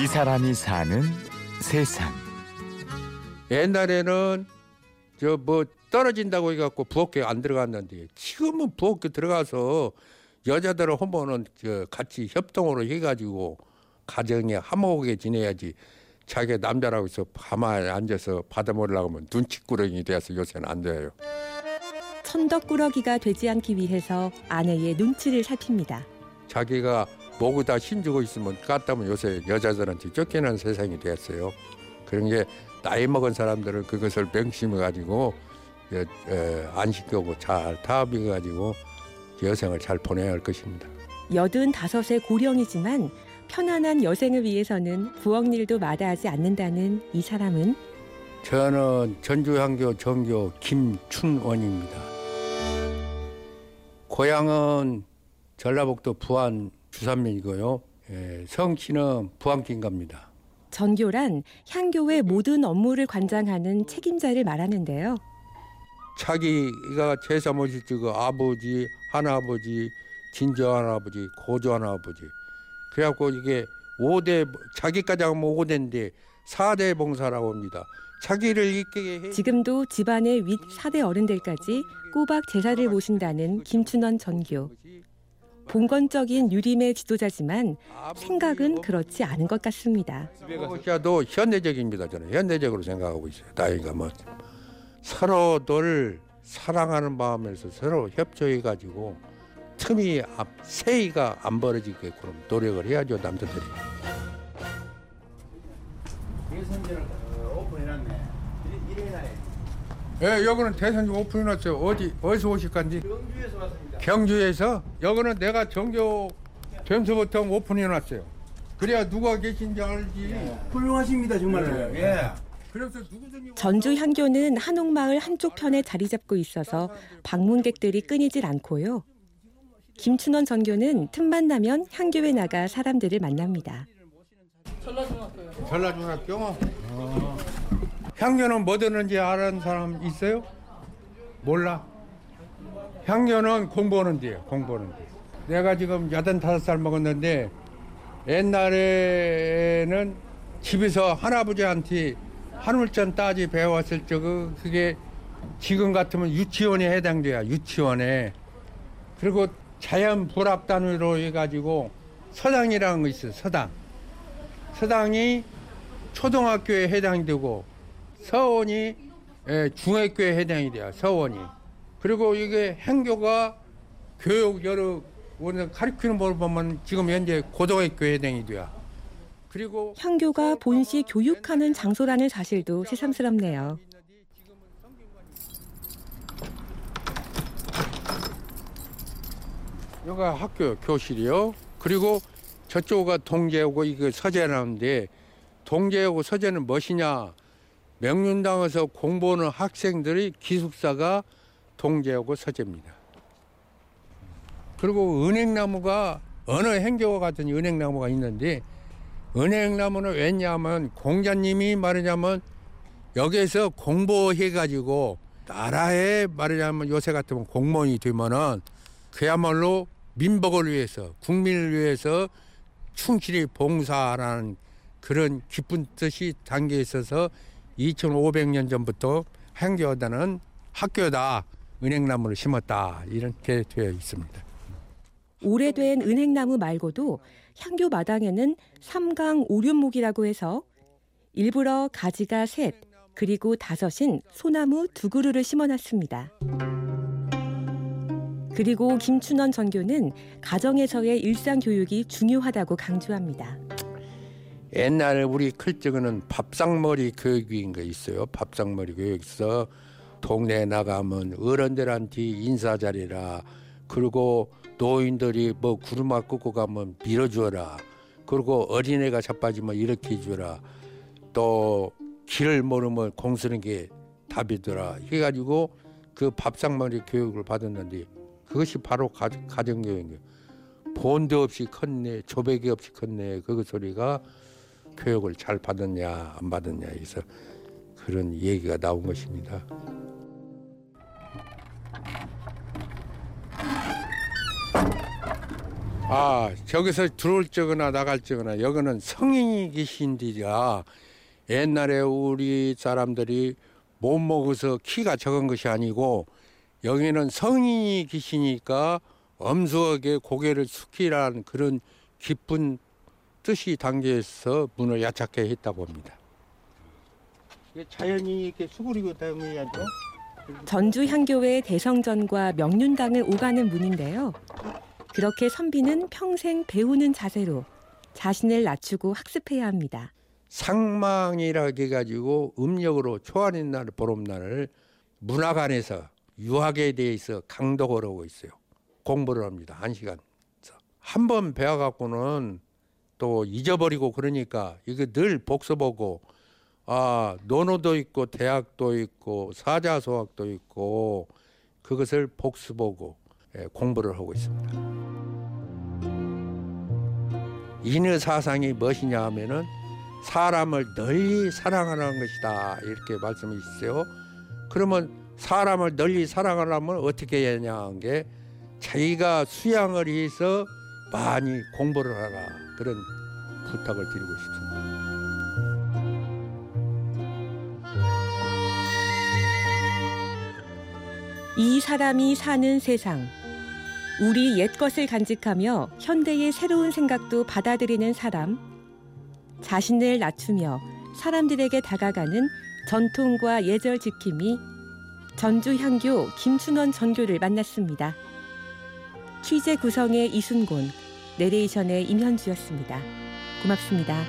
이 사람이 사는 세상. 옛날에는 저 뭐 떨어진다고 해갖고 부엌에 안 들어갔는데 지금은 부엌에 들어가서 여자들을 하면은 저 같이 협동으로 해가지고 가정에 화목하게 지내야지 자기 남자라고 해서 가만히 앉아서 받아 먹으려고 하면 눈치꾸러기 돼서 요새는 안 돼요. 천덕꾸러기가 되지 않기 위해서 아내의 눈치를 살핍니다. 자기가 목에다 힘주고 있으면 깠다면 요새 여자들한테 쫓기는 세상이 됐어요. 그런 게 나이 먹은 사람들은 그것을 명심해 가지고 안 시켜고 잘 타협해 가지고 여생을 잘 보내야 할 것입니다. 여든 다섯의 고령이지만 편안한 여생을 위해서는 부엌 일도 마다하지 않는다는 이 사람은 저는 전주향교 정교 김춘원입니다. 고향은 전라북도 부안 주산면이고요. 예, 성씨는 부안긴갑니다. 전교란 향교의 모든 업무를 관장하는 책임자를 말하는데요. 자기가 제사 모실 그 아버지, 할아버지, 진저 할아버지, 고조 할아버지. 그래갖고 이게 5대, 자기까지 하면 5대인데 4대 봉사라고 합니다. 자기를 있게 해. 지금도 집안의 윗 4대 어른들까지 꼬박 제사를 모신다는 김춘원 전교. 봉건적인 유림의 지도자지만 생각은 그렇지 않은 것 같습니다. 러시아도 현대적입니다. 저는 현대적으로 생각하고 있어요. 나이가 뭐 서로들 사랑하는 마음에서 서로 협조해 가지고 틈이 세이가 안 벌어지게끔 노력을 해야죠 남자들이. 예, 여기는 대선지 오픈해놨어요. 어디 어디서 오실 건지? 경주에서 왔습니다. 경주에서 여기는 내가 정교 되면서부터 오픈해놨어요. 그래야 누가 계신지 알지. 훌륭하십니다 정말로. 예. 예. 그래서 누구든지 전주 향교는 한옥마을 한쪽 편에 자리 잡고 있어서 방문객들이 끊이질 않고요. 김춘원 전교는 틈만 나면 향교에 나가 사람들을 만납니다. 전라중학교. 어. 향교는 뭐 듣는지 아는 사람 있어요? 몰라. 향교는 공부하는 데요. 공부하는 데. 내가 지금 여든 다섯 살 먹었는데 옛날에는 집에서 할아버지한테 한울전 따지 배웠을 적은 그게 지금 같으면 유치원에 해당돼요. 유치원에. 그리고 자연 불합 단위로 해가지고 서당이라는 거 있어요. 서당. 서당이 초등학교에 해당이 되고 서원이 예, 중학교에 해당이 돼요. 서원이. 그리고 이게 행교가 교육 여러 가르치는 걸 보면 지금 현재 고등학교에 해당이 돼요. 그리고 향교가 본시 교육하는 장소라는 사실도 새삼스럽네요. 여기가 학교 교실이요. 그리고 저쪽가 동제하고 이거 서재라는데 동제하고 서재는 무엇이냐? 명륜당에서 공부하는 학생들의 기숙사가 동제하고 서재입니다. 그리고 은행나무가 어느 행교와 같은 은행나무가 있는데 은행나무는 왜냐하면 공자님이 말하자면 여기에서 공부해가지고 나라에 말하자면 요새 같으면 공무원이 되면은 그야말로 민복을 위해서 국민을 위해서 충실히 봉사하라는 그런 기쁜 뜻이 담겨 있어서 2,500년 전부터 행교하다는 학교다 은행나무를 심었다 이렇게 되어 있습니다. 오래된 은행나무 말고도 향교 마당에는 삼강 오륜목이라고 해서 일부러 가지가 셋 그리고 다섯인 소나무 두 그루를 심어놨습니다. 그리고 김춘원 전교는 가정에서의 일상 교육이 중요하다고 강조합니다. 옛날에 우리 클 적에는 밥상머리 교육인 거 있어요. 밥상머리 교육 있어. 동네에 나가면 어른들한테 인사 잘해라. 그리고 노인들이 뭐 구르마 끄고 가면 밀어주어라. 그리고 어린애가 자빠지면 이렇게 해주라. 또 길을 모르면 공쓰는 게 답이더라. 해가지고 그 밥상머리 교육을 받았는데 그것이 바로 가, 가정교육이에요. 본드 없이 컸네, 조배기 없이 컸네. 그 소리가 교육을 잘 받았냐 안 받았냐 해서 그런 얘기가 나온 것입니다. 아 저기서 들어올 적이나 나갈 적이나 여기는 성인이 계신디라 옛날에 우리 사람들이 못 먹어서 키가 적은 것이 아니고 여기는 성인이 계시니까 엄숙하게 고개를 숙이라는 그런 깊은 뜻이 담겨서 문을 야착해 했다고 합니다. 이게 자연이 이렇게 수그리고 다니야죠. 전주 향교의 대성전과 명륜당을 오가는 문인데요. 그렇게 선비는 평생 배우는 자세로 자신을 낮추고 학습해야 합니다. 상망이라 해 가지고 음력으로 초하는 날 보름날을 문화관에서 유학에 대해서 강독을 하고 있어요. 공부를 합니다. 한 시간. 한 번 배워갖고는 또 잊어버리고 그러니까 이거 늘 복습하고 아 논어도 있고 대학도 있고 사자소학도 있고 그것을 복습하고 예, 공부를 하고 있습니다. 인의 사상이 무엇이냐 하면은 사람을 널리 사랑하는 것이다 이렇게 말씀이 있어요. 그러면 사람을 널리 사랑하려면 어떻게 해야 하냐 한 게 자기가 수양을 해서 많이 공부를 하라 그런 부탁을 드리고 싶습니다. 이 사람이 사는 세상. 우리 옛것을 간직하며 현대의 새로운 생각도 받아들이는 사람. 자신을 낮추며 사람들에게 다가가는 전통과 예절 지킴이 전주 향교 김춘원 전교를 만났습니다. 취재 구성의 이순곤, 내레이션의 임현주였습니다. 고맙습니다.